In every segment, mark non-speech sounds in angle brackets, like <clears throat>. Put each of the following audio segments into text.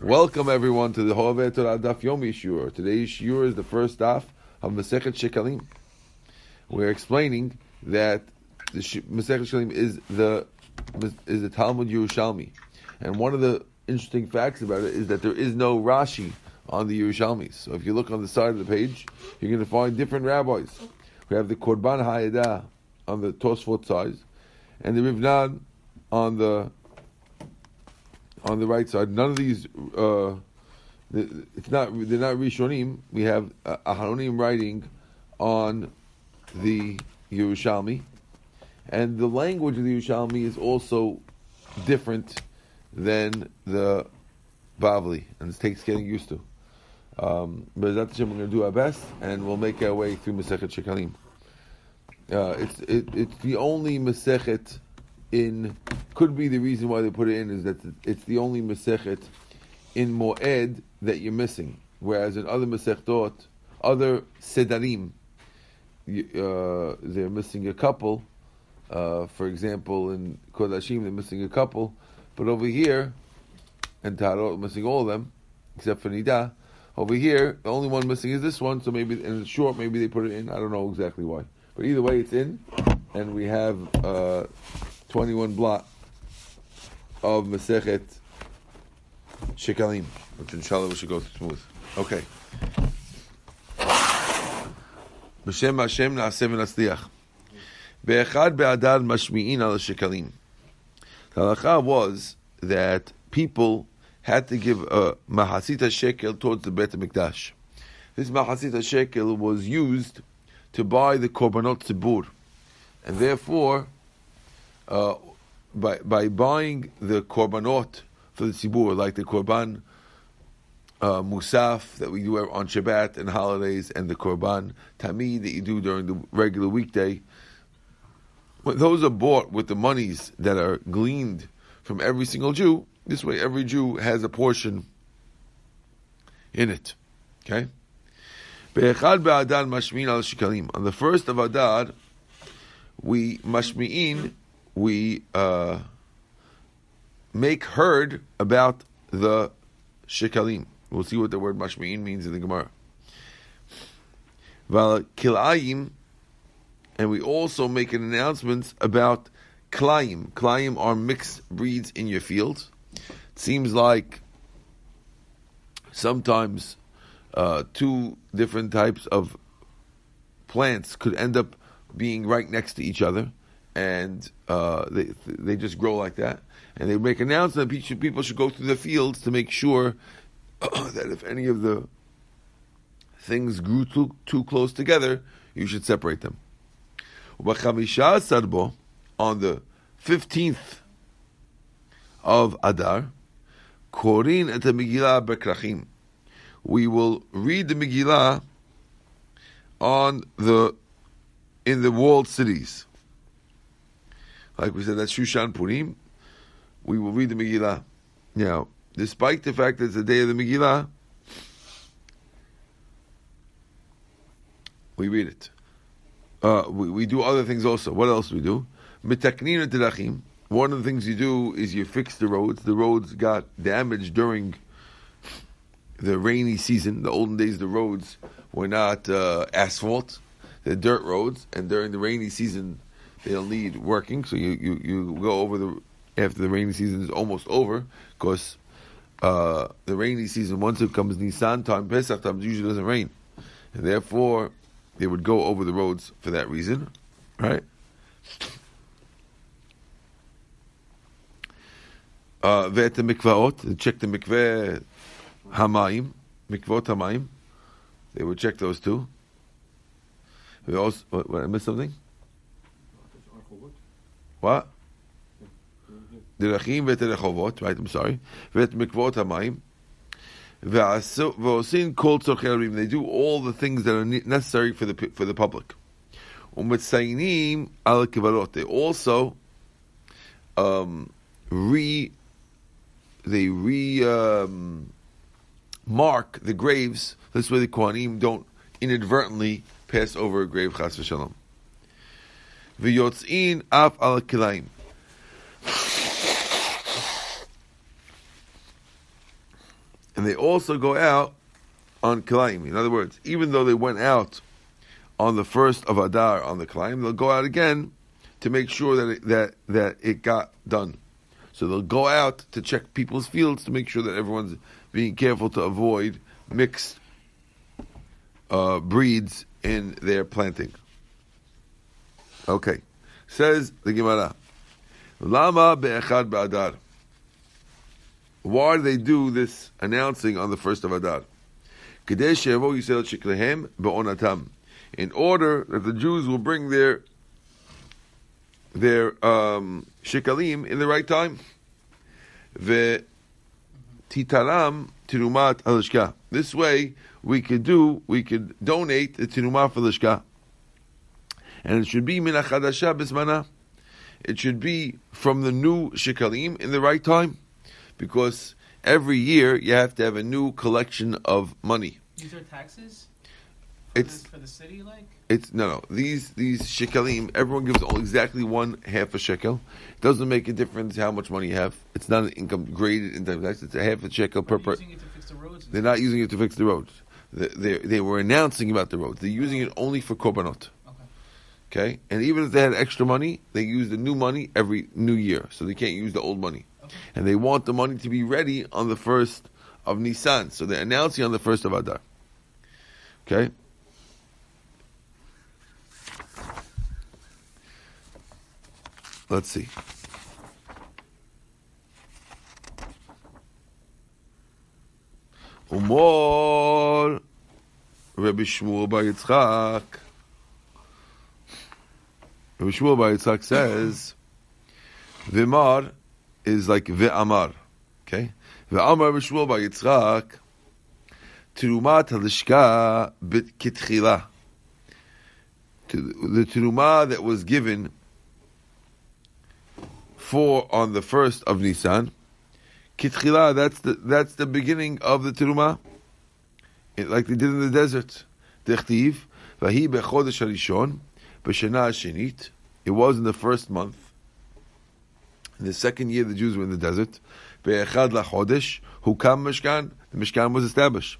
Welcome everyone to the Hoveh Torah Daf Yomi Shiur. Today's Shiur is the first daf of Masechet Shekalim. We're explaining that the Masechet Shekalim is the is the Talmud Yerushalmi, and one of the interesting facts about it is that there is no Rashi on the Yerushalmis. So if you look on the side of the page, you're going to find different rabbis. We have the Korban HaEdah on the Tosfot side, and the Rivnan on the on the right side. None of these, uh, it's not they're not Rishonim. We have Aharonim writing on the Yerushalmi, and the language of the Yerushalmi is also different than the Bavli, and it takes getting used to. Um, but that's we're going to do our best, and we'll make our way through Masechet Shekalim. Uh, it's it, it's the only Masechet in could be the reason why they put it in is that it's the only Masechet in Moed that you're missing, whereas in other Masechtot, other Sedarim, uh, they're missing a couple. Uh, for example, in Kodashim, they're missing a couple, but over here, and Tarot, missing all of them, except for Nida. Over here, the only one missing is this one, so maybe, it's short, maybe they put it in. I don't know exactly why. But either way, it's in, and we have uh, 21 blot of Masechet Shekalim, which inshallah we should go smooth. Okay. B'Shem Hashem na'aseh v'nasliach. Be'echad be'adad mashmi'in al shekalim. The halacha was that people had to give a mahasita shekel towards the Beit HaMikdash. This mahasita shekel was used to buy the korbanot tzibur, and therefore uh, by by buying the korbanot for the tzibur, like the korban uh, musaf that we do on Shabbat and holidays, and the korban tamid that you do during the regular weekday. When those are bought with the monies that are gleaned from every single Jew, this way every Jew has a portion in it. Okay. On the first of Adar, we mashmi'in we uh, make heard about the shekalim. We'll see what the word mashmi'in means in the Gemara. Val kilayim, and we also make an announcement about klayim. Klayim are mixed breeds in your fields. It seems like sometimes uh, two different types of plants could end up being right next to each other and uh, they they just grow like that. And they make announcements that people should go through the fields to make sure <clears throat> that if any of the things grew too too close together, you should separate them. On the fifteenth of Adar, Korin et Megillah bekrachim. We will read the Megillah on the in the walled cities. Like we said, that's Shushan Purim. We will read the Megillah. Now, despite the fact that it's the day of the Megillah, we read it. Uh, we, we do other things also. What else do we do? Mitaknin terachim. One of the things you do is you fix the roads. The roads got damaged during the rainy season. The olden days, the roads were not uh, asphalt; they're dirt roads. And during the rainy season, they'll need working. So you, you, you go over the after the rainy season is almost over, because uh, the rainy season once it comes Nisan time, Pesach time, usually doesn't rain, and therefore they would go over the roads for that reason, right? Uh, ואת המקוואות, check the mikveh hamayim, mikvot hamayim. They would check those too. We also, what, what, I missed something? what? דרכים ואת הרחובות, right, I'm sorry, ואת מקוואות המים, ועושים כל צורכי הרבים, they do all the things that are necessary for the, for the public. ומציינים על הקברות, they also um, re, they re, um, mark the graves, this way the Kohanim don't inadvertently pass over a grave, chas v'shalom. v'yotzin af al kilaim. And they also go out on kilaim. In other words, even though they went out on the first of Adar on the kilaim, they'll go out again to make sure that it, that that it got done. So they'll go out to check people's fields to make sure that everyone's being careful to avoid mixed uh, breeds in their planting. Okay, says the Gemara. Lama be'echad ba'adar. Why do they do this announcing on the first of Adar? In order that the Jews will bring their their um, shikalim in the right time. Alishka. This way, we could do, we could donate the tirumah for lishka, and it should be min achadasha bismana. It should be from the new shikalim in the right time, because every year you have to have a new collection of money. These are taxes. It's for the city, like. It's no, no. These these shekalim, everyone gives all exactly one half a shekel. It doesn't make a difference how much money you have. It's not an income graded income tax. It's a half a shekel per They're person. using it to fix the roads. They're not using it to fix the roads. They, they, they were announcing about the roads. They're using it only for korbanot. Okay. Okay, and even if they had extra money, they use the new money every new year, so they can't use the old money. Okay. And they want the money to be ready on the first of Nisan, so they're announcing on the first of Adar. Okay. Let's see. Umor Rabbi Shmuel Bar Yitzchak. Rabbi Shmuel Bar Yitzchak says, Vimar is like Ve'amar. Okay? Ve'amar Rabbi Shmuel Bar Yitzchak, Terumat HaLishka Bit Kitchila. The Terumah that was given for on the first of Nisan, Kitchila, that's the that's the beginning of the Terumah. It- like they did in the desert. Dechtiv, Vahi bechodesh harishon, hashenit. It was in the first month. In the second year, the Jews were in the desert. Be'echad lachodesh, hukam mishkan. The mishkan was established.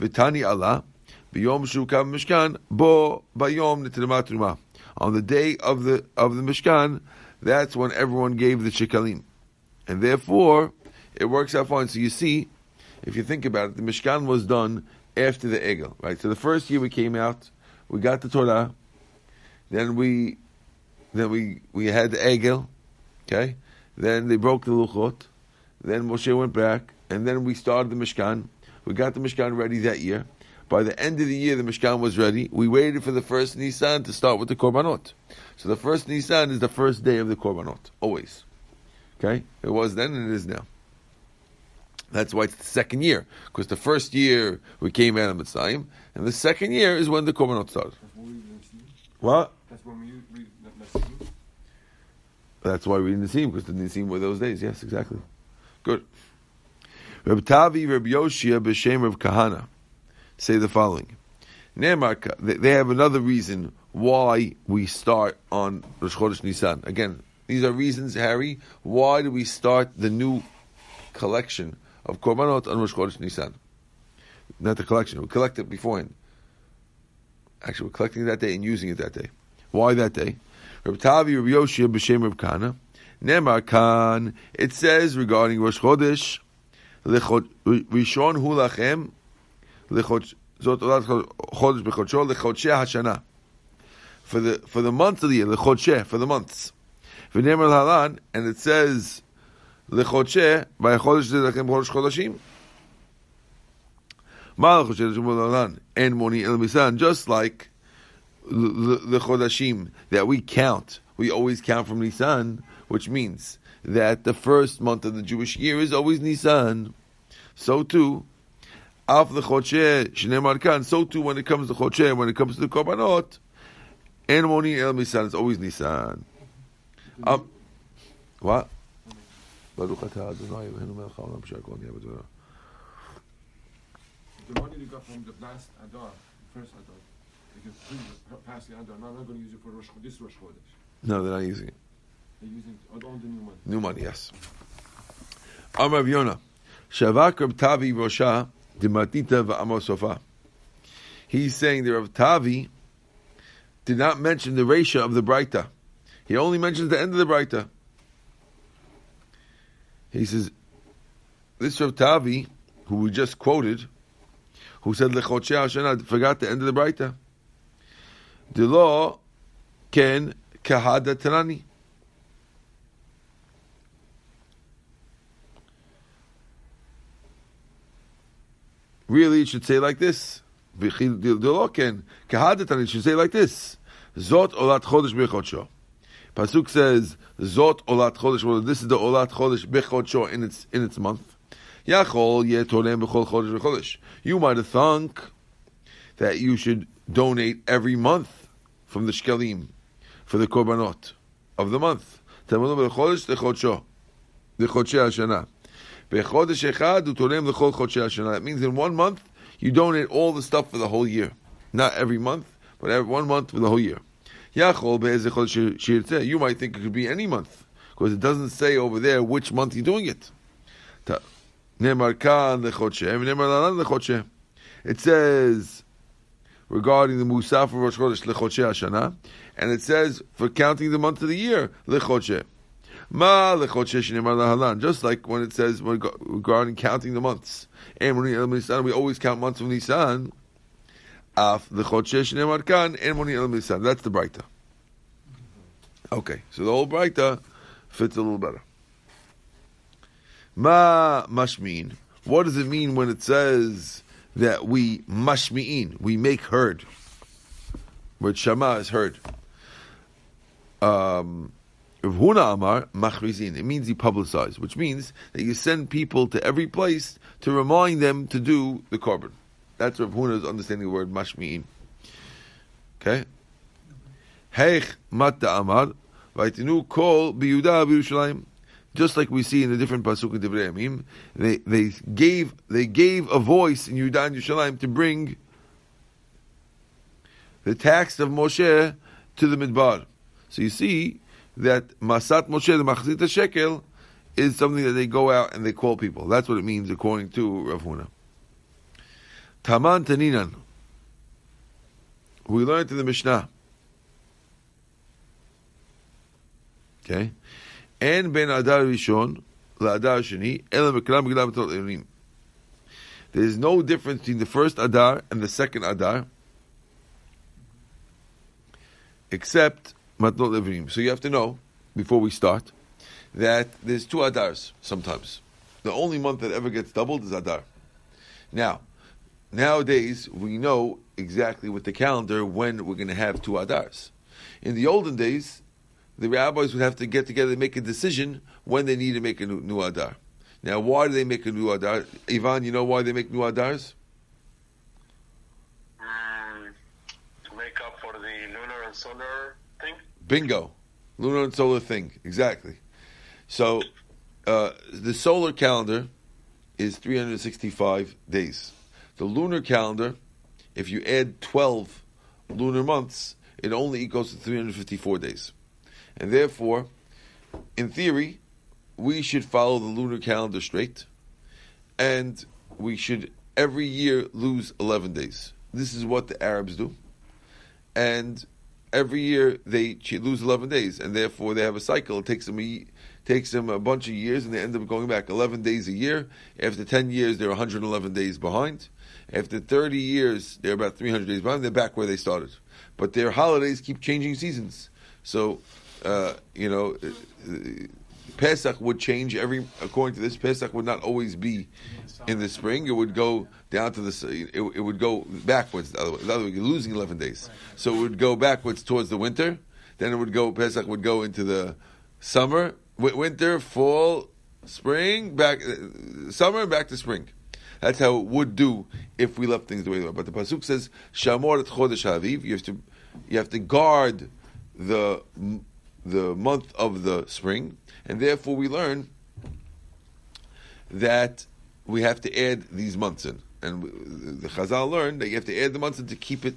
V'tani Allah, b'yom shukam mishkan, bo bayom netrema truma. On the day of the of the mishkan, that's when everyone gave the shekalim, and therefore it works out fine. So you see, if you think about it, the mishkan was done after the egel, right? So the first year we came out, we got the Torah, then we, then we we had the egel, okay. Then they broke the luchot. Then Moshe went back, and then we started the mishkan. We got the mishkan ready that year. By the end of the year, the mishkan was ready. We waited for the first Nisan to start with the korbanot. So the first Nisan is the first day of the korbanot, always. Okay, it was then and it is now. That's why it's the second year, because the first year we came out of Mitzrayim, and the second year is when the korbanot started. That's when we read Nisim. What? That's when we read Nisim. That's why we didn't see him because the Nisim were those days. Yes, exactly. Good. Reb Tavi, Reb Yoshia, b'shem Reb Kahana say the following. They have another reason why we start on Rosh Chodesh Nisan. Again, these are reasons, Harry. Why do we start the new collection of korbanot on Rosh Chodesh Nisan? Not the collection. We collect it beforehand. Actually, we're collecting it that day and using it that day. Why that day? Reb Tavi, Reb Yoshia, b'shem Reb Kana. Nemar Khan. It says regarding Rosh Chodesh, Rishon hu lachem, Olat Chodesh b'chodsho, Lechodsheh Hashana. For the for the months of the year, Lechodsheh, for the months. V'nemar Halan, and it says Lechodsheh by Chodesh Chodesh Chodashim. Ma Lechodsheh Shmuel Halan and Moni El Misan, just like the, the, Chodashim that we count, we always count from Nisan, which means that the first month of the Jewish year is always Nisan. So too, Af the Chodsheh Shneimar Kan. So too, when it comes to Chodsheh, when it comes to the Korbanot, En Moni El Misan, it's always Nisan. Um, what? Atah Adonai Eloheinu melech haolam b'shar kol niyeh b'dvarav. The money they got from the first they can bring past the Adar. Now they're going to use it for Rosh, this Rosh Chodesh. No, they're not using it. They're using all the new money. New money, yes. Amar Rav Yonah, Shavak Rav Tavi Rosha Dimatita Va'amosofa. He's saying that Rav Tavi did not mention the Resha of the Braita. He only mentions the end of the Braita. He says, this Rav Tavi, who we just quoted, who said Lechoche Hashanah, forgot the end of the Braita. The can kahada tanani. Really, it should say like this. The law can kahada tanani should say like this. Zot olat chodesh bechodsho. Pasuk says Zot olat chodesh. This is the olat chodesh bechodsho in its in its month. Yachol yetolem bechol chodesh bechodesh. You might have thunk that you should donate every month from the shkelim for the korbanot of the month. Tamanu bechodesh lechodsho, lechodshei hashana. Bechodesh echad utolem lechol chodshei hashana. That means in one month you donate all the stuff for the whole year, not every month, but every one month for the whole year. Yachol. You might think it could be any month because it doesn't say over there which month you're doing it. It says regarding the Musaf of Rosh Chodesh lechodshe Hashana, and it says for counting the month of the year lechodshe. Ma lechodshe shnemar lahalan. Just like when it says regarding counting the months. And when we always count months of Nisan. Af lechodshe shnemar kan and moni el Nisan. That's the Braita. Okay, so the whole Braita fits a little better. Ma mashmin. What does it mean when it says that we mashmi'in, we make heard? Where shama is heard. Um, Huna Amar machrizin. It means he publicized, which means that you send people to every place to remind them to do the korban. That's Rav Huna's understanding of the word mashmi'in. Okay. Heich matta amar vaytinu kol biyuda b'Yerushalayim just like we see in the different pasuk in Yamim, they they gave they gave a voice in Yudan Yerushalayim to bring the tax of Moshe to the Midbar. So you see that Masat Moshe the Machzit Shekel is something that they go out and they call people. That's what it means according to Rav Huna. Taman Taninan. We learned in the Mishnah. Okay. אין בין אדר ראשון לאדר שני, אלא מכולם בגלל בתות עליונים. There is no difference between the first Adar and the second Adar, except Matnot Levinim. So you have to know, before we start, that there's two Adars sometimes. The only month that ever gets doubled is Adar. Now, nowadays, we know exactly with the calendar when we're going to have two Adars. In the olden days, the rabbis would have to get together and make a decision when they need to make a new, new adar. Now, why do they make a new adar? Ivan, you know why they make new adars? Mm, to make up for the lunar and solar thing? Bingo. Lunar and solar thing. Exactly. So, uh, the solar calendar is 365 days. The lunar calendar, if you add 12 lunar months, it only equals to 354 days. And therefore, in theory, we should follow the lunar calendar straight, and we should every year lose 11 days. This is what the Arabs do. And every year they lose 11 days, and therefore they have a cycle. It takes them a, takes them a bunch of years, and they end up going back 11 days a year. After 10 years, they're 111 days behind. After 30 years, they're about 300 days behind. They're back where they started. But their holidays keep changing seasons. So uh, you know, Pesach would change every, according to this, Pesach would not always be in the spring. It would go down to the, it, it would go backwards. The other way, the other way, you're losing 11 days. So it would go backwards towards the winter. Then it would go, Pesach would go into the summer, winter, fall, spring, back, uh, summer, back to spring. That's how it would do if we left things the way they were. But the pasuk says, "Shamor et chodesh haviv." You have to, you have to guard the the month of the spring, and therefore we learn that we have to add these months in. And the Chazal learned that you have to add the months in to keep it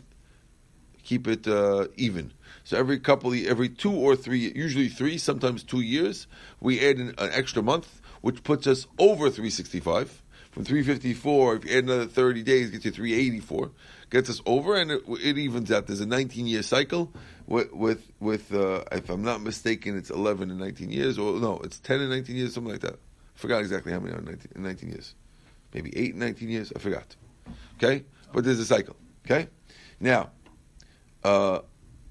keep it uh, even. So every couple, every two or three, usually three, sometimes two years, we add an, an extra month, which puts us over 365. from 354. If you add another 30 days, gets you 384. Gets us over, and it, it evens out. There's a 19 year cycle with with, uh, if I'm not mistaken, it's 11 and 19 years, or no, it's 10 and 19 years, something like that. I forgot exactly how many are in 19, in 19 years. Maybe 8 and 19 years. I forgot. Okay, but there's a cycle. Okay, now uh,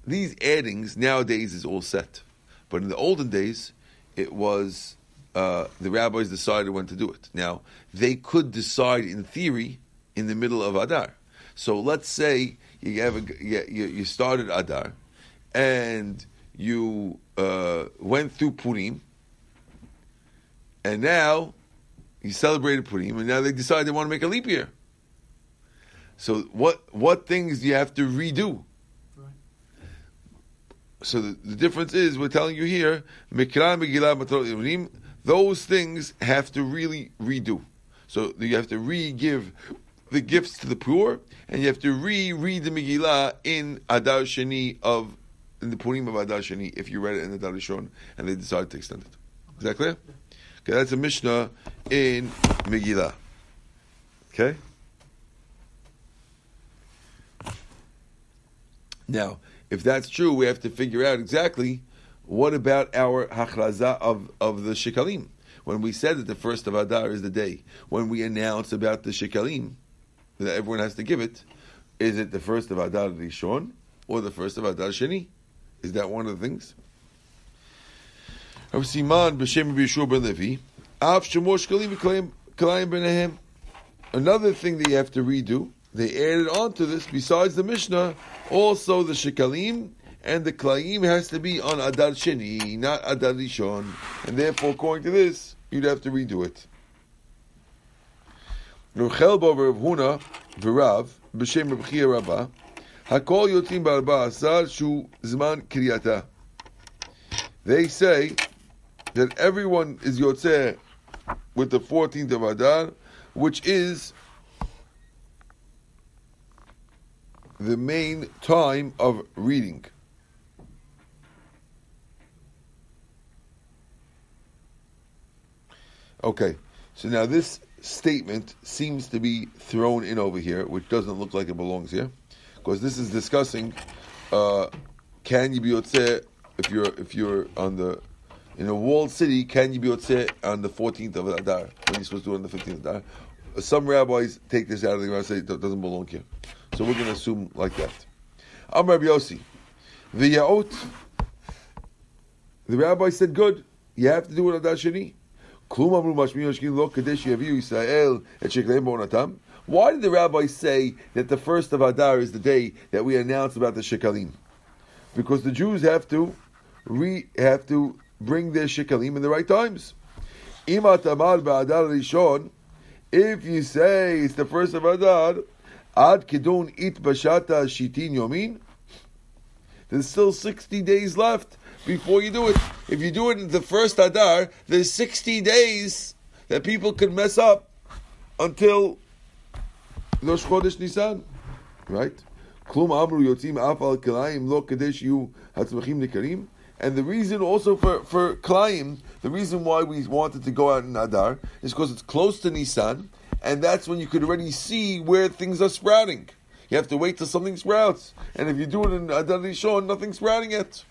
these addings nowadays is all set, but in the olden days, it was uh, the rabbis decided when to do it. Now they could decide in theory in the middle of Adar. So let's say you have a, you started Adar, and you uh, went through Purim, and now you celebrated Purim, and now they decide they want to make a leap year. So what what things do you have to redo? Right. So the, the difference is we're telling you here, Mikra Megillah those things have to really redo. So you have to re-give the gifts to the poor, and you have to re-read the Megillah in Adar Sheni of in the Purim of Adar Sheni if you read it in the Adar Rishon and they decide to extend it. Is that clear? Okay, that's a Mishnah in Megillah. Okay. Now, if that's true, we have to figure out exactly what about our hachraza of, of the shikalim. When we said that the first of Adar is the day, when we announce about the shikalim, that everyone has to give it, is it the first of Adar Rishon or the first of Adar Sheni? Is that one of the things? Rav Siman b'Shem B'Yeshua ben Levi, Av Shemo Shkalim V'Kalayim Benehem. Another thing that you have to redo, they added on to this, besides the Mishnah, also the Shekalim and the Klaim has to be on Adar Sheni, not Adar Rishon. And therefore, according to this, you'd have to redo it. Huna, B'Shem Rabbah, Hakol Yotim Barba Asar Shu Zman Kriyata. They say that everyone is Yotzeh with the 14th of Adar, which is the main time of reading. Okay, so now this statement seems to be thrown in over here, which doesn't look like it belongs here, because this is discussing uh, can you be yotzeh if you're if you're on the in a walled city, can you be yotzeh on the 14th of Adar when you're supposed to do on the 15th of Adar? Some rabbis take this out of the Gemara and say it doesn't belong here. So we're going to assume like that. I'm Rabbi Yossi. The Yaot, the rabbi said, good. You have to do it Adar Sheni. Klum amru mashmi yoshkin lo kadesh yaviu Yisrael et shekleim bo'onatam. Why did the rabbi say that the first of Adar is the day that we announce about the shekalim? Because the Jews have to re, have to bring their shekalim in the right times. Rishon. If you say it's the first of Adar, ad kedon it bashata shitin yomin. There's still sixty days left before you do it. If you do it in the first Adar, there's 60 days that people could mess up until Rosh Chodesh Nisan. Right? Klum amru yotzim afal kilayim lo kadesh yu hatzmachim nikarim. And the reason also for, for the reason why we wanted to go out in Adar is because it's close to Nisan, and that's when you could already see where things are sprouting. You have to wait till something sprouts. And if you do it in Adar Rishon, nothing's sprouting yet.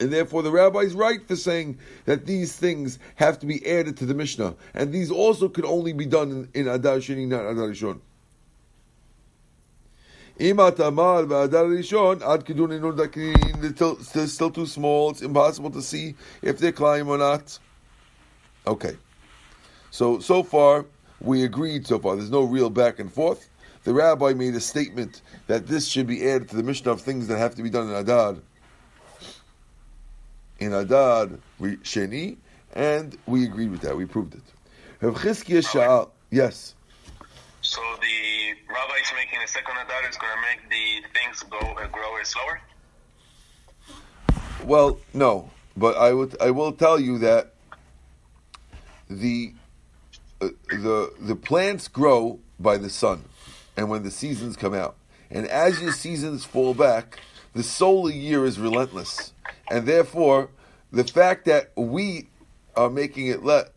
And therefore, the rabbi is right for saying that these things have to be added to the Mishnah, and these also could only be done in, in Adar Sheni, not Adar Rishon. They're still too small. It's impossible to see if they're climb or not. Okay. So so far we agreed. So far, there's no real back and forth. The rabbi made a statement that this should be added to the Mishnah of things that have to be done in Adar in Adar we Sheni, and we agreed with that. We proved it. Rav Chizkiah Sha'al, yes. So the rabbi is making a second Adar is going to make the things go uh, grow slower. Well, no, but I would I will tell you that the uh, the the plants grow by the sun, and when the seasons come out, and as your seasons fall back, the solar year is relentless and therefore the fact that we are making it let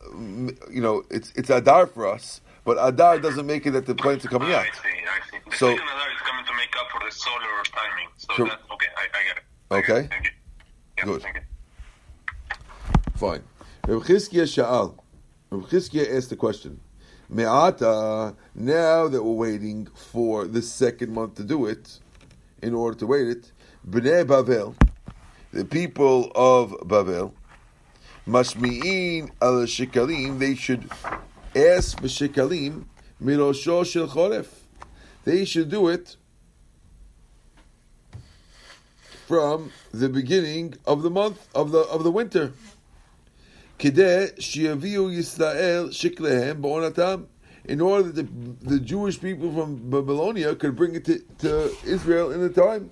you know it's it's Adar for us, but Adar doesn't make it that the plants are coming out. I see, I see. The So- second Adar is coming to make up for the solar timing. So Sure. that's okay. I, I get it. I get Okay. it. Thank you. Yeah, Good. Thank you. Fine. Reb Chizkiah Sha'al. Reb Chizkiah asked the question. Me'ata, now that we're waiting for the second month to do it, in order to wait it, Bnei Bavel, the people of Bavel, Mashmi'in al Shikalim, they should ask B'Shikalim, Mirosho Shel Choref. They should do it from the beginning of the month of the of the winter. Kideh shiaviu Yisrael shiklehem ba'onatam, in order that the, the Jewish people from Babylonia could bring it to, to Israel in the time.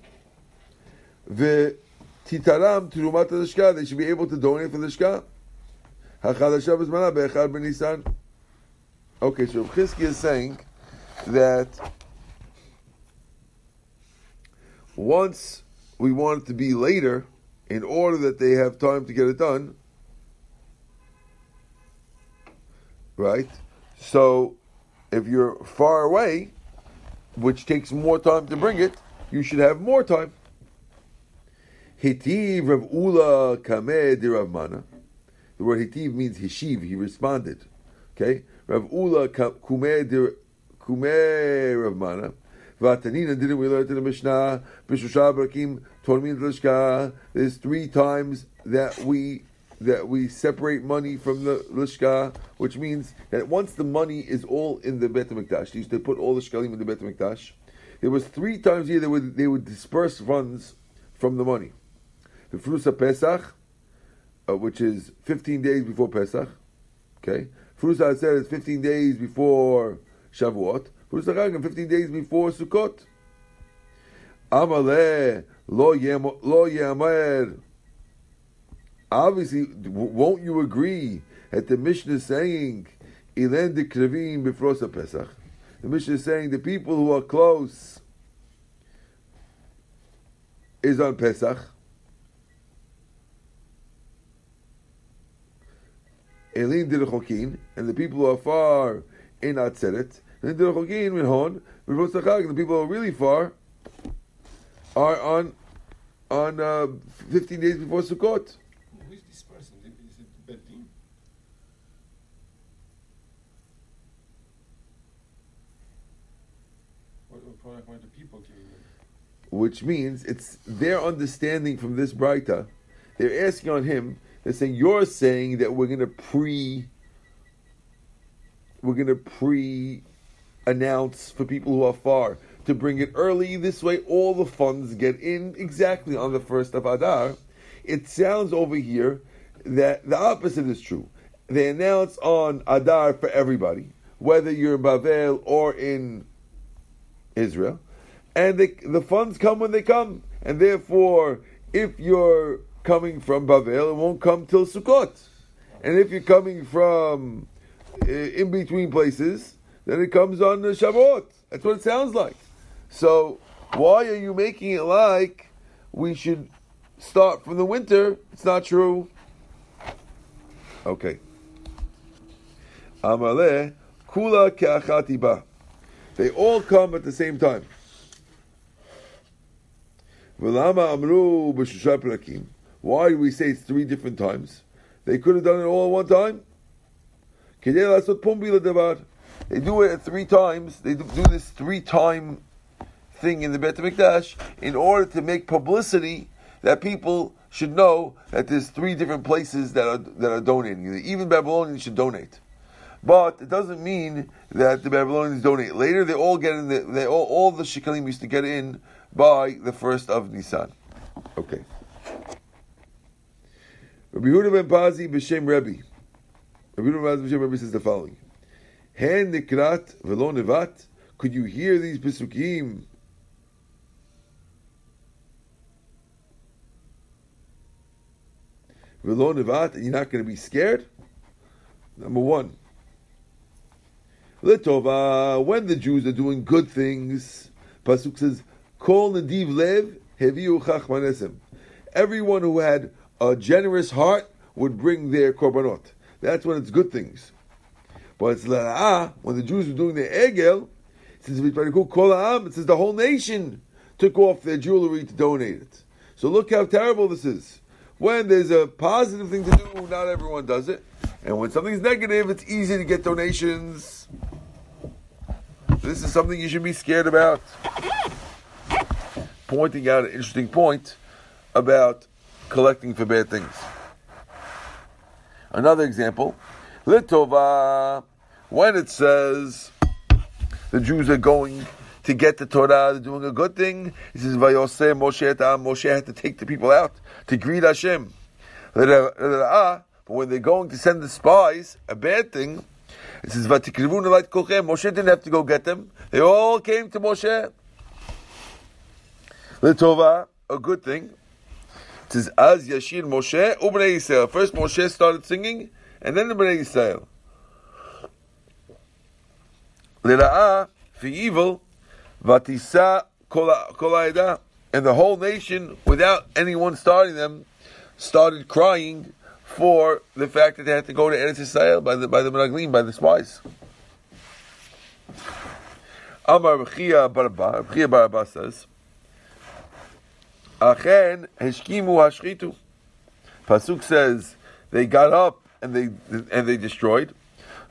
The titaram terumat l'shka, they should be able to donate for the shka. Hachadashav b'zmana be'echad b'nisan. Okay, so Chizki is saying that once we want it to be later, in order that they have time to get it done, right? So, if you're far away, which takes more time to bring it, you should have more time. Hitiv Rav Ula Kameh de Rav Mana. The word Hitiv means Hishiv, he responded. Okay? Rav Ula Kumeh de Kumeh Rav Mana. Vatanina didn't we learn in the Mishnah? Bishusha Barakim Tormin Lishka. There's three times that we that we separate money from the lishka, which means that once the money is all in the Bet Hamikdash, they used to put all the shkalim in the Bet Hamikdash. There was three times a year they would they would disperse funds from the money. The Frusa Pesach, uh, which is 15 days before Pesach. Okay, Frusa said it's 15 days before Shavuot. Frusa Chagim 15 days before Sukkot. Amaleh lo yamer. Obviously, won't you agree that the Mishnah is saying Ilen de Krevim befrosa Pesach? The Mishnah is saying the people who are close is on Pesach. Elin de Chokin, and the people who are far in Atzeret. Elin de Chokin minhon befrosa Chag. The people who are really far are on on uh, 15 days before Sukkot. Who is this person? Is it Betin? What, product might the people giving them? which means it's their understanding from this Braita. They're asking on him. They're saying you're saying that we're going to pre, we're going to pre announce for people who are far to bring it early. This way, all the funds get in exactly on the first of Adar. It sounds over here that the opposite is true. They announce on Adar for everybody, whether you're in Bavel or in Israel, and they, the funds come when they come, and therefore, if you're coming from Bavel, it won't come till Sukkot, and if you're coming from uh, in between places, then it comes on the Shavuot. That's what it sounds like. So, why are you making it like we should start from the winter? It's not true. Okay. Amaleh kula ke'achatiba. They all come at the same time. V'lama amru b'shusha. Why do we say it's three different times? They could have done it all at one time. They do it three times. They do this three time thing in the Bet HaMikdash in order to make publicity that people should know that there's three different places that are that are donating. Even Babylonians should donate. But it doesn't mean that the Babylonians donate later. They all get in. The, they all, all the shekalim used to get in by the first of Nisan. Okay. Rabbi Yehuda ben Pazi b'shem Rebbe. Rabbi Yehuda ben Pazi b'shem Rebbe says the following: Hen nikrat velo nevat. Could you hear these pesukim? Velo nevat, and you're not going to be scared. Number one. Litova, when the Jews are doing good things, Pasuk says, Kol nadiv lev heviu chachmanesim. Everyone who had a generous heart would bring their korbanot. that's when it's good things. But it's Lera'ah, when the Jews were doing the Egel, Ha'am, it says the whole nation took off their jewelry to donate it. So look how terrible this is. When there's a positive thing to do, not everyone does it. And when something's negative, it's easy to get donations. This is something you should be scared about. Pointing out an interesting point about collecting for bad things. Another example, Litova, when it says the Jews are going to get the Torah, they're doing a good thing. He says, Vayoseh Moshe Moshe had to take the people out to greet Hashem. But when they're going to send the spies, a bad thing, it says, Vatikrivun Moshe didn't have to go get them. They all came to Moshe. Litova, a good thing. Says, Az Yashir Moshe, Ubnei Yisrael. First Moshe started singing, and then the Bnei Yisrael. Lira'ah, for evil, Vatisa Kolaida, and the whole nation, without anyone starting them, started crying for the fact that they had to go to Eretz Yisrael by the by the Meraglim, by the spies. Amar B'chia Barba, B'chia Barba says, Achen Heshkimu Hashchitu. Pasuk says they got up and they and they destroyed.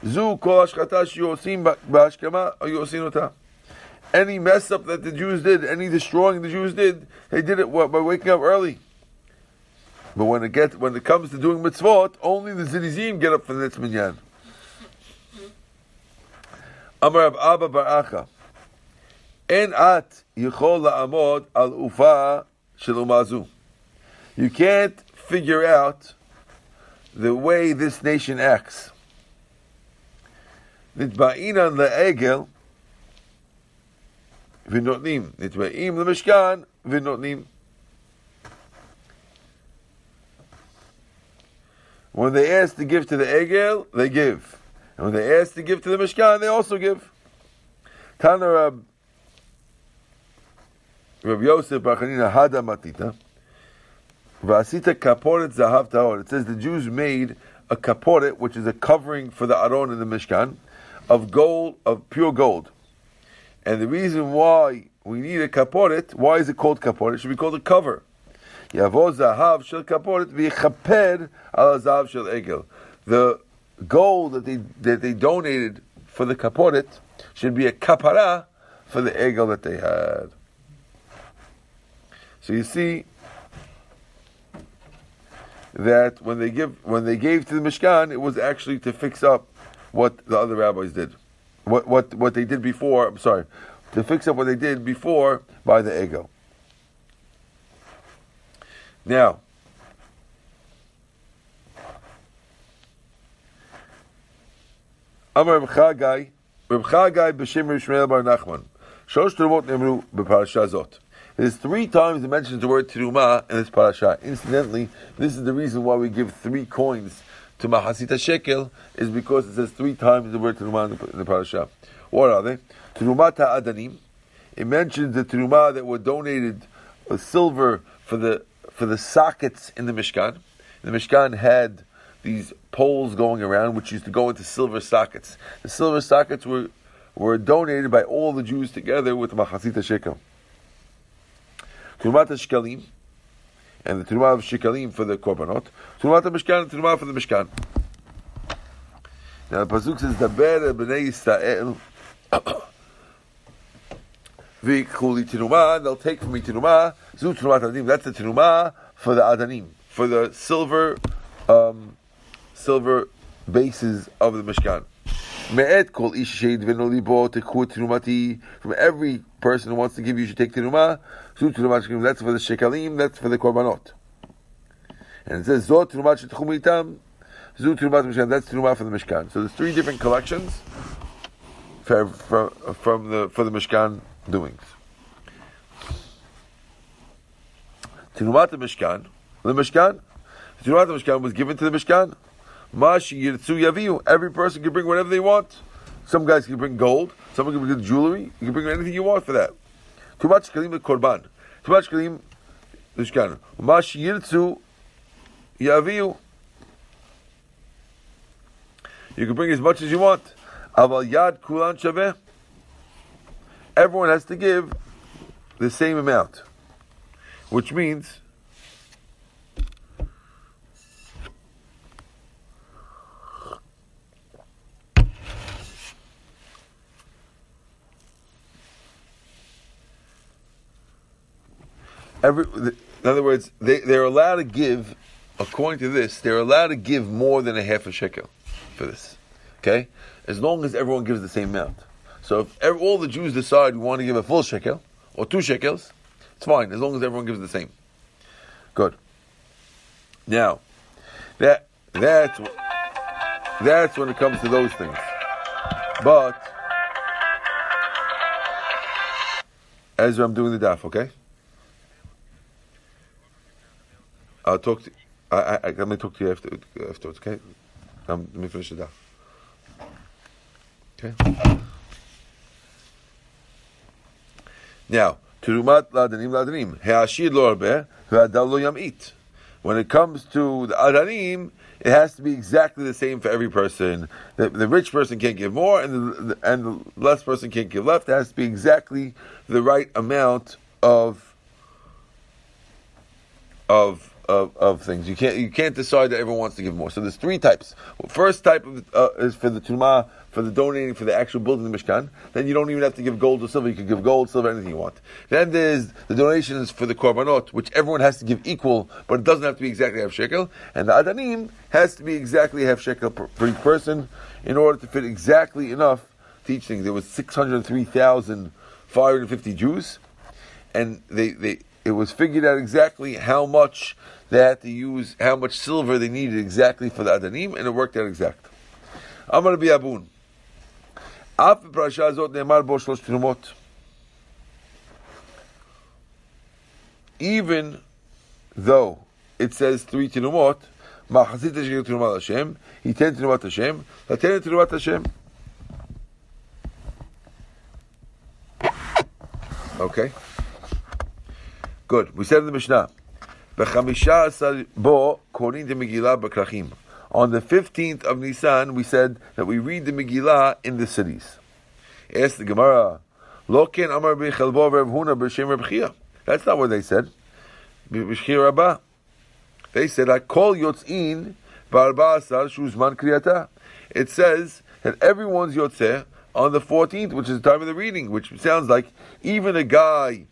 Zu kol hashchata yosim b'ashkama yosin ota. Any mess up that the Jews did, any destroying the Jews did, they did it by waking up early. But when it gets when it comes to doing mitzvot, only the zidizim get up for the next minyan. Amar Abba Bar Acha. En at yichol la'amod al ufa shilumazu. You can't figure out the way this nation acts. Nitba'inan le'egel v'notnim. Nitba'im le'mishkan v'notnim. When they ask to give to the Egel, they give. And when they ask to give to the Mishkan, they also give. Tana Rab Yosef Bachanina Hada Matita. Vasita kaporet zahav tahor. It says the Jews made a kaporet, which is a covering for the aron in the Mishkan, of gold, of pure gold. And the reason why we need a kaporet, why is it called kaporet? It should be called a cover. Yavo zahav shel kaporet v'yichaper al zahav shel egel. The gold that they that they donated for the kaporet should be a kapara for the egel that they had. So you see that when they give when they gave to the Mishkan, it was actually to fix up what the other rabbis did, what what what they did before. I'm sorry, to fix up what they did before by the ego. Now, Amar Reb Chagai, Reb Chagai b'Shem Yishmael Bar Nachman. Shosh Terumot Nemru b'Parasha Zot. There's three times it mentions the word Terumah in this parasha. Incidentally, this is the reason why we give three coins to Mahasita Shekel, is because it says three times the word Terumah in the, parasha. What are they? Terumah Ta'adanim. It mentions the Terumah that were donated with silver for the for the sockets in the Mishkan. The Mishkan had these poles going around, which used to go into silver sockets. The silver sockets were were donated by all the Jews together with Mahasita Shekel. Turumat Shekalim, and the Turumah of Shekalim for the Korbanot. Turumat Mishkan and for the Mishkan. Now the Pasuk says, Daber b'nei Yisrael <coughs> v'ikuli Turumah, they'll take from me Turumah, Zu Turumat Adanim, that's the Turumah for the Adanim, for the silver, um, silver bases of the Mishkan. Me'et kol ish sheid v'no libo tekhu. From every person who wants to give, you should take terumah. That's for the shekalim. That's for the korbanot. And it says zot terumat shetchum itam. Zu terumat mishkan. That's terumah for the mishkan. So there's three different collections for, for, from the for the mishkan doings. Terumat the mishkan. The mishkan. Terumat the mishkan was given to the mishkan. Mashi Yirtzu Yaviu. Every person can bring whatever they want. Some guys can bring gold. Some can bring jewelry. You can bring anything you want for that. Too much kalim the korban. Too much kalim mishkan. Mashi Yirtzu Yaviu. You can bring as much as you want. Aval yad kulan shaveh. Everyone has to give the same amount, which means every. In other words, they they're allowed to give, according to this, they're allowed to give more than a half a shekel for this. Okay, as long as everyone gives the same amount. So if ev- all the Jews decide we want to give a full shekel or two shekels, it's fine as long as everyone gives the same. Good. Now, that that's that's when it comes to those things. But Ezra, I'm doing the daf, okay? I'll talk to. I, I, I let me talk to you after afterwards, okay? Um, let me finish the daf. Okay. Now, Terumat ladanim ladanim. He'ashir lo ve'adal lo yamit. When it comes to the adanim, it has to be exactly the same for every person. The, the rich person can't give more, and the, and the less person can't give less. It has to be exactly the right amount of of of, of things. You can't you can't decide that everyone wants to give more. So there's three types. First type of, uh, is for the tumah, for the donating for the actual building the mishkan. Then you don't even have to give gold or silver. You can give gold, silver, anything you want. Then there's the donations for the korbanot, which everyone has to give equal, but it doesn't have to be exactly half shekel. And the adanim has to be exactly half shekel per, each person in order to fit exactly enough to each thing. There was six hundred three thousand five hundred fifty Jews, and they they it was figured out exactly how much they had to use, how much silver they needed exactly for the Adanim, and it worked out exact. Abun. Parasha zot ne'emar bo shlosh trumot. Even though it says three trumot, ma'achazit shekil trumat Hashem, he ten trumat Hashem, laten trumat Hashem. Okay. Good. We said in the Mishnah, "B'chamisha asar bo korin the Megillah b'krachim." On the fifteenth of Nisan, we said that we read the Megillah in the cities. Ask the Gemara, "Lo ken amar b'chelbo Rav Huna b'shem Reb Chia." That's not what they said. B'shchir Rabbah. They said, "I call yotzin b'arba asar shuzman kriyata." It says that everyone's yotzeh on the fourteenth, which is the time of the reading, which sounds like even a guy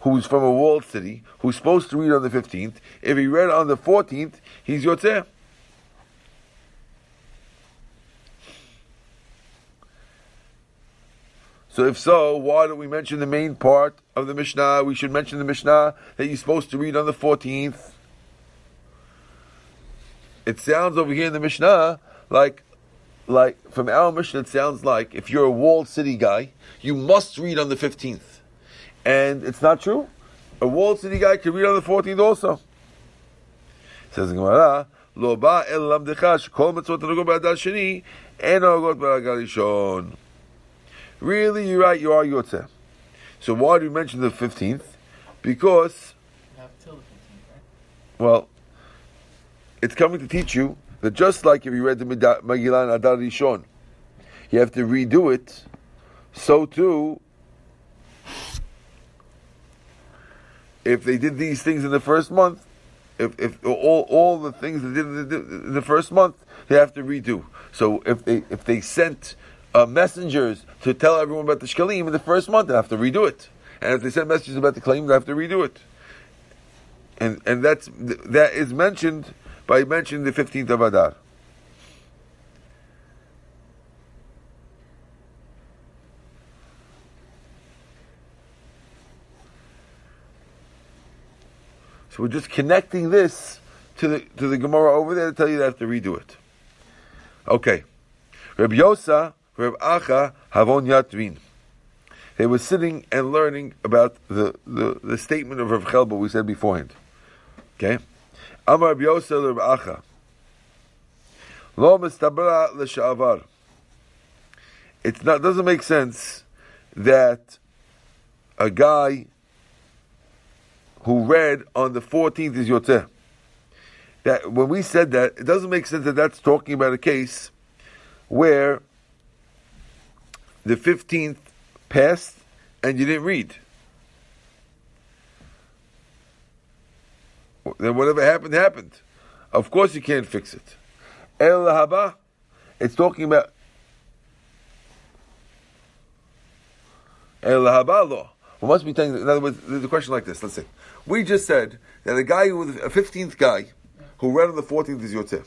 who's from a walled city, who's supposed to read on the 15th, if he read on the 14th, he's Yotzeh. So if so, why don't we mention the main part of the Mishnah? We should mention the Mishnah that you're supposed to read on the 14th. It sounds over here in the Mishnah like like from our Mishnah, it sounds like if you're a walled city guy, you must read on the 15th. And it's not true. A walled city guy can read on the 14th also. Says the Gemara, Lo ba el lamdecha shekol mitzvot hanogot b'adar sheni en hanogot b'adar rishon. Really, you're right, you are Yotzeh. So why do you mention the 15th? Because, have till the 15th, right? well, it's coming to teach you that just like if you read the Megillah and Adar Rishon, you have to redo it, so too, if they did these things in the first month, if, if all, all the things they did in the, first month, they have to redo. So if they if they sent uh, messengers to tell everyone about the shkalim in the first month, they have to redo it. And if they sent messages about the kilayim, they have to redo it. And and that's that is mentioned by mentioning the fifteenth of Adar. So we're just connecting this to the to the Gemara over there to tell you they have to redo it. Okay. Reb Yosa, Reb Acha, Havon Yatvin. They were sitting and learning about the, the, the statement of Rav Chelba we said beforehand. Okay? Amar Reb Yosa Reb Acha. Lo mistabra l'sha'avar. It doesn't make sense that a guy who read on the 14th is Yotzeh. That when we said that, it doesn't make sense that that's talking about a case where the 15th passed and you didn't read. Then whatever happened, happened. Of course you can't fix it. El Haba, it's talking about El Haba law. We must be telling, in other words, a question like this. Let's say, we just said that a guy who was a 15th guy who read on the 14th is Yotzeh.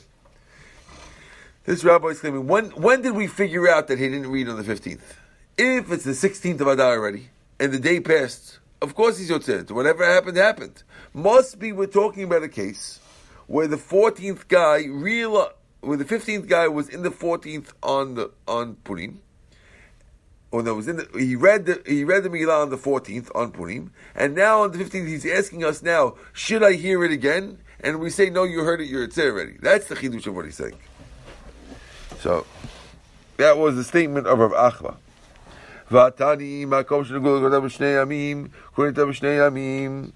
This rabbi is claiming, when, when did we figure out that he didn't read on the 15th? If it's the 16th of Adar already, and the day passed, of course he's Yotzeh. Whatever happened, happened. Must be we're talking about a case where the 14th guy real, where the 15th guy was in the 14th on the, on Purim, was in the, he read the he read the Megillah on the 14th on Purim, and now on the 15th he's asking us now, should I hear it again? And we say, no, you heard it, you're Yotzeh already. That's the chidush of what he's saying. So that was the statement of Rav Acha. Vatani makom shenagul kodav b'shnei yamim, kodav b'shnei yamim.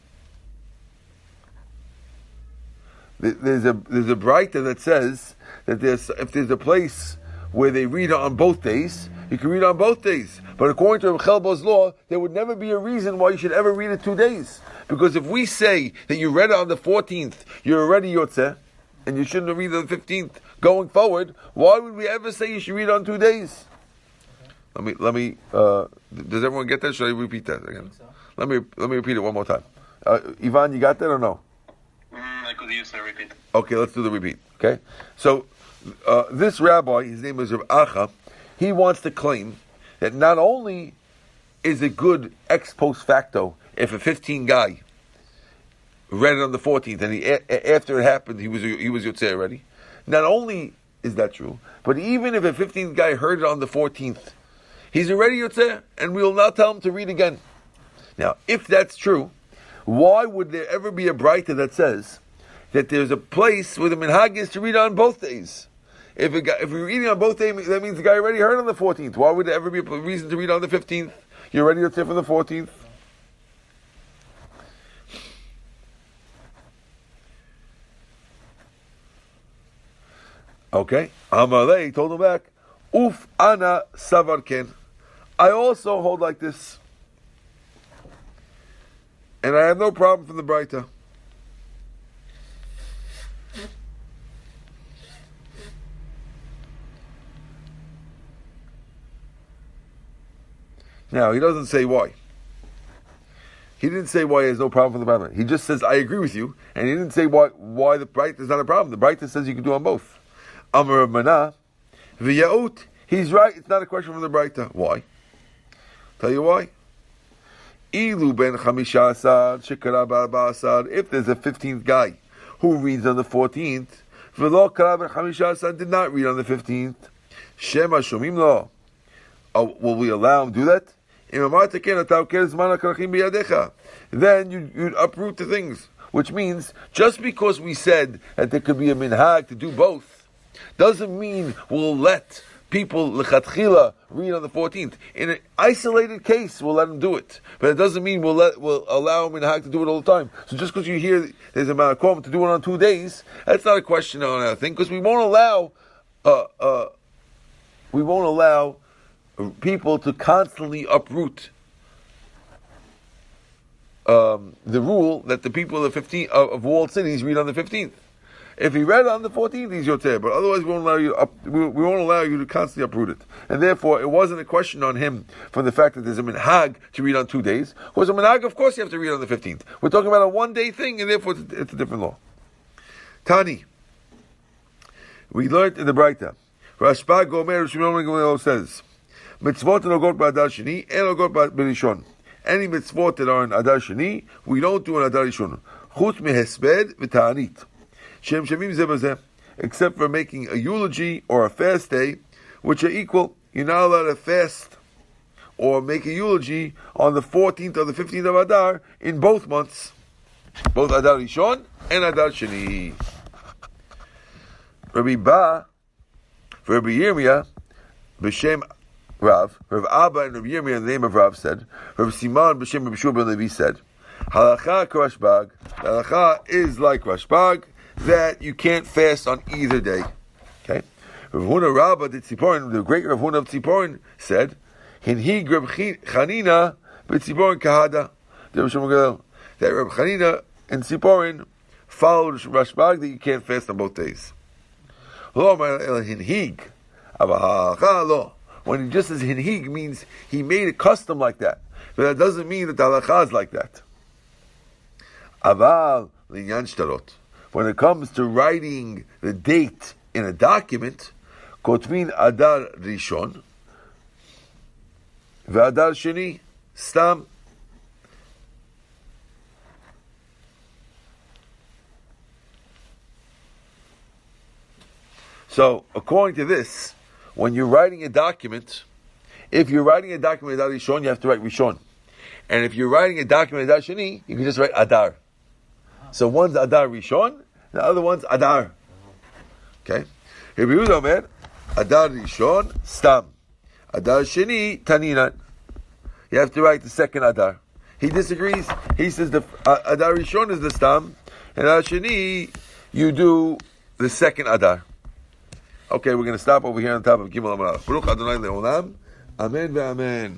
There's a there's a Breita that says that there's if there's a place where they read on both days, you can read on both days. But according to Chelbo's law, there would never be a reason why you should ever read it two days. Because if we say that you read it on the 14th, you're already Yotzeh, and you shouldn't read it on the 15th going forward, why would we ever say you should read on two days? Let me, let me, uh, does everyone get that? Should I repeat that again? so. Let me, let me repeat it one more time. Uh, Ivan, you got that or no? Mm, I could use a repeat. Okay, let's do the repeat. Okay, so uh, this rabbi, his name is Rav Acha, he wants to claim that not only is it good ex post facto if a 15 guy read it on the 14th and he, a- after it happened he was he was yotzei already. Not only is that true, but even if a 15th guy heard it on the 14th, he's already yotzei, and we will not tell him to read again. Now, if that's true, why would there ever be a Breita that says that there's a place where the minhag is to read on both days? If, a guy, if we're reading on both days, that means the guy already heard on the 14th. Why would there ever be a reason to read on the 15th? You're ready to say for the 14th? Okay. Amalei told him back, Uf ana savarken. I also hold like this. And I have no problem from the Breita. Now, he doesn't say why. He didn't say why he has no problem from the Breita. He just says, I agree with you. And he didn't say why, why the Breita is not a problem. The Breita says you can do on both. Amar Rav Mana, v'yaut, he's right. It's not a question from the Breita. Why? Tell you why. Ilu ben chamisha asad shekara barba asad. If there's a fifteenth guy who reads on the fourteenth, v'lo kara ben chamisha asad did not read on the fifteenth. Shema shomim lo. Oh, will we allow him to do that? Then you, you'd uproot the things. Which means, just because we said that there could be a minhag to do both, doesn't mean we'll let people lechatchila read on the 14th. In an isolated case, we'll let them do it, but it doesn't mean we'll let we'll allow them in hag to do it all the time. So just because you hear there's a manakom to do it on two days, that's not a question on our thing because we won't allow uh, uh, we won't allow people to constantly uproot. Um, the rule that the people of 15 of, of walled cities read on the 15th. If he read on the 14th, he's yoter, but otherwise we won't allow you up, we, we won't allow you to constantly uproot it. And therefore, it wasn't a question on him from the fact that there's a minhag to read on two days. Was a minhag, of course, you have to read on the 15th. We're talking about a one day thing, and therefore it's, it's a different law. Tani, we learned in the Breita. Rashbag omer says, "Mitzvot enogot ba'adar sheni, enogot b'rishon." Any mitzvot that are in adar sheni, we don't do in adar rishon. Chutz mehesped v'ta'anit. Shem Shemim Zebazeh, except for making a eulogy or a fast day, which are equal. You're not allowed to fast or make a eulogy on the 14th or the 15th of Adar in both months. Both Adar Rishon and Adar Sheni. Rabbi Ba, Rabbi Yirmiyah, B'Shem Rav, Rav Abba and Rabbi Yirmiyah in the name of Rav said, Rav Siman B'Shem Rabbi Shua Levi said, Halacha Rashbag, Halacha is like Rashbag, that you can't fast on either day. Okay? Rav Huna Rabba the Tziporin, the great Rav Huna of Tziporin said, Hinhig Reb Chanina b'Tziporin kahada. That Reb Chanina and Tziporin followed Rashbag that you can't fast on both days. Lo el Hinhig. Avahacha lo. When he just says Hinhig means he made a custom like that. But that doesn't mean that the halacha is like that. Aval linyan shtarot. When it comes to writing the date in a document, kotmin adar rishon, ve'adar sheni, stam. So, according to this, when you're writing a document, if you're writing a document Adar Rishon, you have to write Rishon. And if you're writing a document Adar Sheni, you can just write Adar. So one's Adar Rishon, the other one's Adar. Okay? Rabbi Yehuda Omer, Adar Rishon, Stam. Adar Sheni, Taninan. You have to write the second Adar. He disagrees. He says the uh, Adar Rishon is the Stam, and Adar Sheni, you do the second Adar. Okay, we're going to stop over here on top of Gimel Amar. Baruch Adonai Leolam. Amen ve'amen.